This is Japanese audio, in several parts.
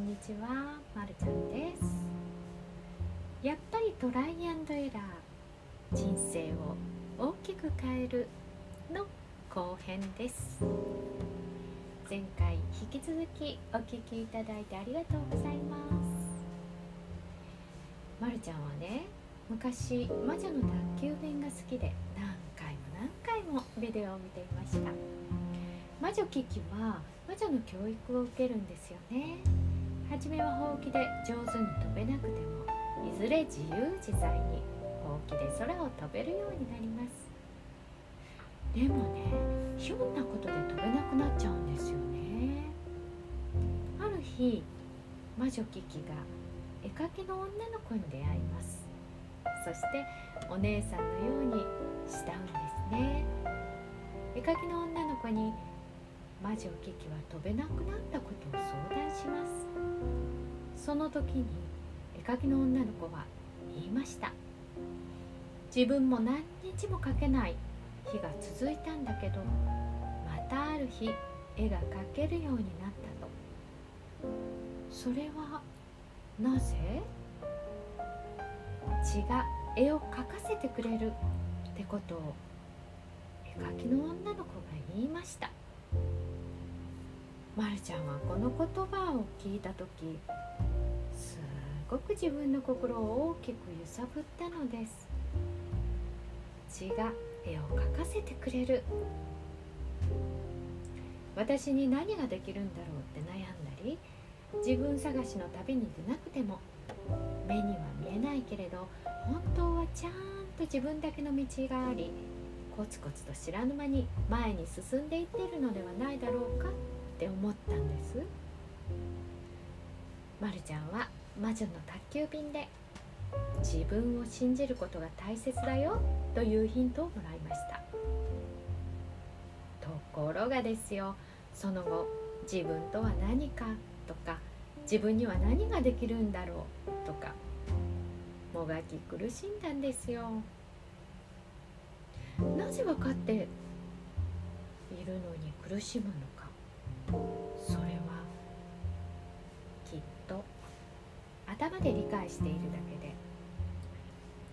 んにちは、まるちゃんです。やっぱりトライアンドエラー人生を大きく変えるの後編です。前回引き続きお聞きいただいてありがとうございます。まるちゃんはね昔魔女の宅急便が好きで何回も何回もビデオを見ていました。魔女キキは魔女の教育を受けるんですよね。初めはほうきで上手に飛べなくてもいずれ自由自在にほうきで空を飛べるようになります。でもねひょんなことで飛べなくなっちゃうんですよね。ある日魔女キキが絵描きの女の子に出会います。そしてお姉さんのように慕うんですね。絵描きの女の子に魔女キキは飛べなくなったことを相談します。その時に絵描きの女の子は言いました。自分も何日も描けない日が続いたんだけどまたある日絵が描けるようになったと。それはなぜ？血が絵を描かせてくれるってことを絵描きの女の子が言いました。まるちゃんはこの言葉を聞いた時すごく自分の心を大きく揺さぶったのです。血が絵を描かせてくれる。私に何ができるんだろうって悩んだり自分探しの旅に出なくても目には見えないけれど本当はちゃんと自分だけの道がありコツコツと知らぬ間に前に進んでいってるのではないだろうか。って思ったんです。まるちゃんは魔女の宅急便で自分を信じることが大切だよというヒントをもらいました。ところがですよその後自分とは何かとか自分には何ができるんだろうとかもがき苦しんだんですよ。なぜ分かっているのに苦しむのか。それはきっと頭で理解しているだけで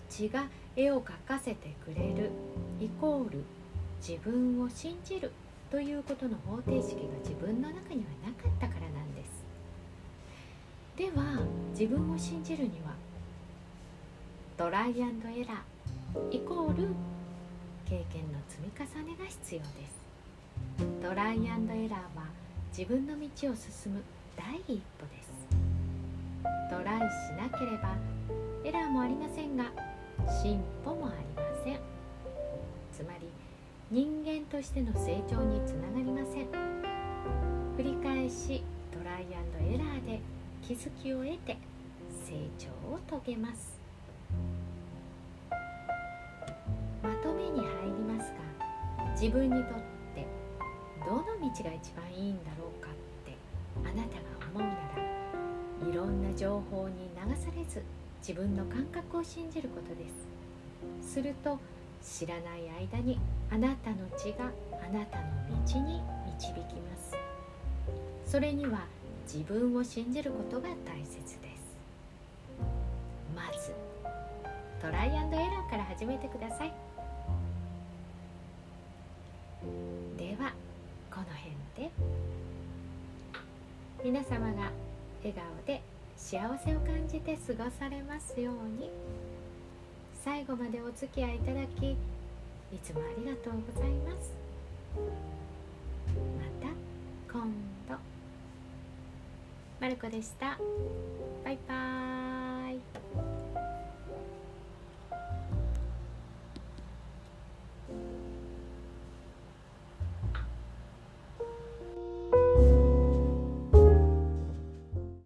血が絵を描かせてくれるイコール自分を信じるということの方程式が自分の中にはなかったからなんです。では自分を信じるにはトライアンドエラーイコール経験の積み重ねが必要です。トライアンドエラーは自分の道を進む第一歩です。トライしなければエラーもありませんが進歩もありません。つまり人間としての成長につながりません。繰り返しトライアンドエラーで気づきを得て成長を遂げます。まとめに入りますが自分にとってどの道が一番いいんだろうかってあなたが思うならいろんな情報に流されず自分の感覚を信じることです。すると知らない間にあなたの血があなたの道に導きます。それには自分を信じることが大切です。まずトライアンドエラーから始めてください。の辺で。皆様が笑顔で幸せを感じて過ごされますように。最後までお付き合いいただきいつもありがとうございます。また今度。まるこでした。バイバーイ。